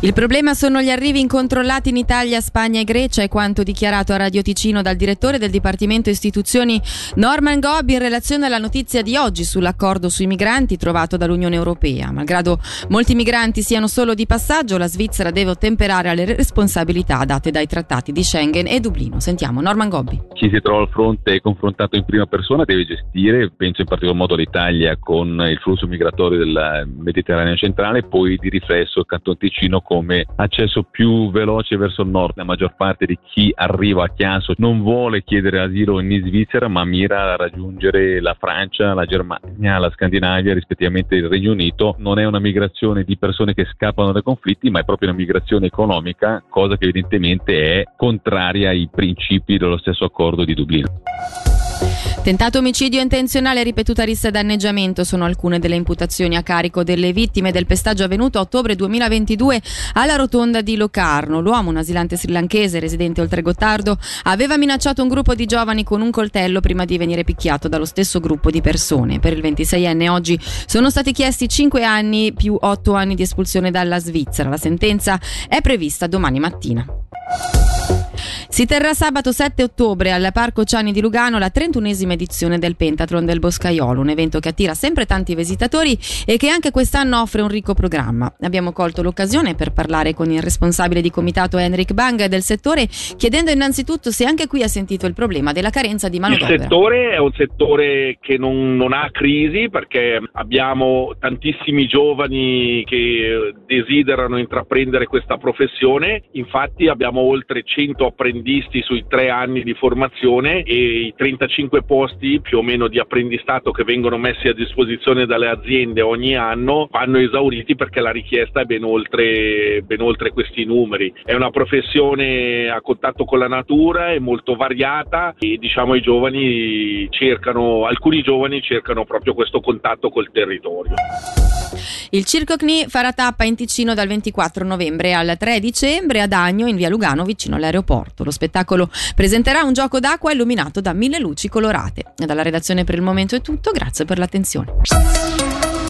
Il problema sono gli arrivi incontrollati in Italia, Spagna e Grecia, è quanto dichiarato a Radio Ticino dal direttore del Dipartimento Istituzioni Norman Gobbi in relazione alla notizia di oggi sull'accordo sui migranti trovato dall'Unione Europea. Malgrado molti migranti siano solo di passaggio, la Svizzera deve ottemperare alle responsabilità date dai trattati di Schengen e Dublino. Sentiamo Norman Gobbi. Chi si trova al fronte e confrontato in prima persona deve gestire, penso in particolar modo l'Italia, con il flusso migratorio del Mediterraneo centrale, poi di riflesso il Canton Ticino come accesso più veloce verso il nord. La maggior parte di chi arriva a Chiasso non vuole chiedere asilo in Svizzera, ma mira a raggiungere la Francia, la Germania, la Scandinavia, rispettivamente il Regno Unito. Non è una migrazione di persone che scappano dai conflitti, ma è proprio una migrazione economica, cosa che evidentemente è contraria ai principi dello stesso accordo di Dublino. Tentato omicidio intenzionale e ripetuta rissa e danneggiamento sono alcune delle imputazioni a carico delle vittime del pestaggio avvenuto a ottobre 2022 alla rotonda di Locarno. L'uomo, un asilante srilanchese residente oltre Gottardo, aveva minacciato un gruppo di giovani con un coltello prima di venire picchiato dallo stesso gruppo di persone. Per il 26enne oggi sono stati chiesti 5 anni più 8 anni di espulsione dalla Svizzera. La sentenza è prevista domani mattina. Si terrà sabato 7 ottobre al Parco Ciani di Lugano la 31esima edizione del Pentathlon del Boscaiolo, un evento che attira sempre tanti visitatori e che anche quest'anno offre un ricco programma. Abbiamo colto l'occasione per parlare con il responsabile di comitato Henrik Bang del settore, chiedendo innanzitutto se anche qui ha sentito il problema della carenza di manodopera. Il settore è un settore che non, non ha crisi perché abbiamo tantissimi giovani che desiderano intraprendere questa professione, infatti abbiamo oltre 100 apprendisti apprendisti sui tre anni di formazione e i 35 posti più o meno di apprendistato che vengono messi a disposizione dalle aziende ogni anno vanno esauriti perché la richiesta è ben oltre, ben oltre questi numeri. È una professione a contatto con la natura, è molto variata e diciamo i giovani cercano, alcuni giovani cercano proprio questo contatto col territorio. Il Circo CNI farà tappa in Ticino dal 24 novembre al 3 dicembre ad Agno in via Lugano vicino all'aeroporto. Lo spettacolo presenterà un gioco d'acqua illuminato da mille luci colorate. Dalla redazione per il momento è tutto, grazie per l'attenzione.